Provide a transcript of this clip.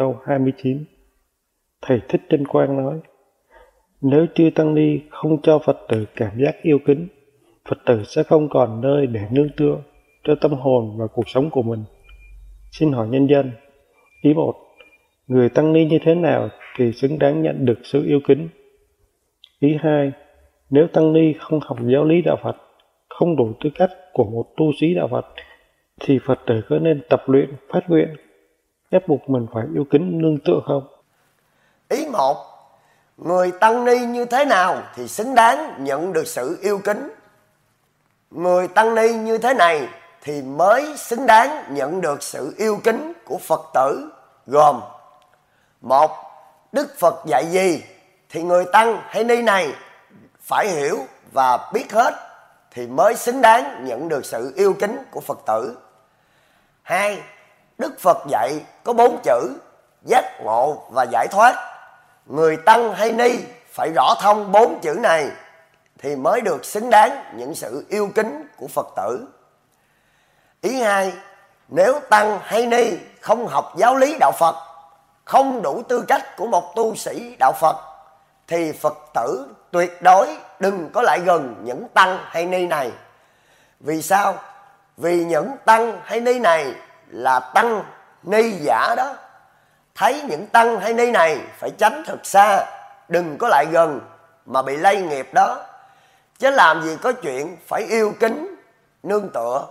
câu 29. Thầy Thích Trinh Quang nói, nếu chư Tăng Ni không cho Phật tử cảm giác yêu kính, Phật tử sẽ không còn nơi để nương tựa cho tâm hồn và cuộc sống của mình. Xin hỏi nhân dân, ý một, người Tăng Ni như thế nào thì xứng đáng nhận được sự yêu kính? Ý hai, nếu Tăng Ni không học giáo lý Đạo Phật, không đủ tư cách của một tu sĩ Đạo Phật, thì Phật tử có nên tập luyện, phát nguyện, ép buộc mình phải yêu kính nương tựa không? Ý một, người tăng ni như thế nào thì xứng đáng nhận được sự yêu kính. Người tăng ni như thế này thì mới xứng đáng nhận được sự yêu kính của Phật tử gồm một Đức Phật dạy gì thì người tăng hay ni này phải hiểu và biết hết thì mới xứng đáng nhận được sự yêu kính của Phật tử. Hai, Đức Phật dạy có bốn chữ giác ngộ và giải thoát. Người tăng hay ni phải rõ thông bốn chữ này thì mới được xứng đáng những sự yêu kính của Phật tử. Ý hai, nếu tăng hay ni không học giáo lý đạo Phật, không đủ tư cách của một tu sĩ đạo Phật thì Phật tử tuyệt đối đừng có lại gần những tăng hay ni này. Vì sao? Vì những tăng hay ni này là tăng ni giả đó. Thấy những tăng hay ni này phải tránh thật xa, đừng có lại gần mà bị lây nghiệp đó. Chứ làm gì có chuyện phải yêu kính nương tựa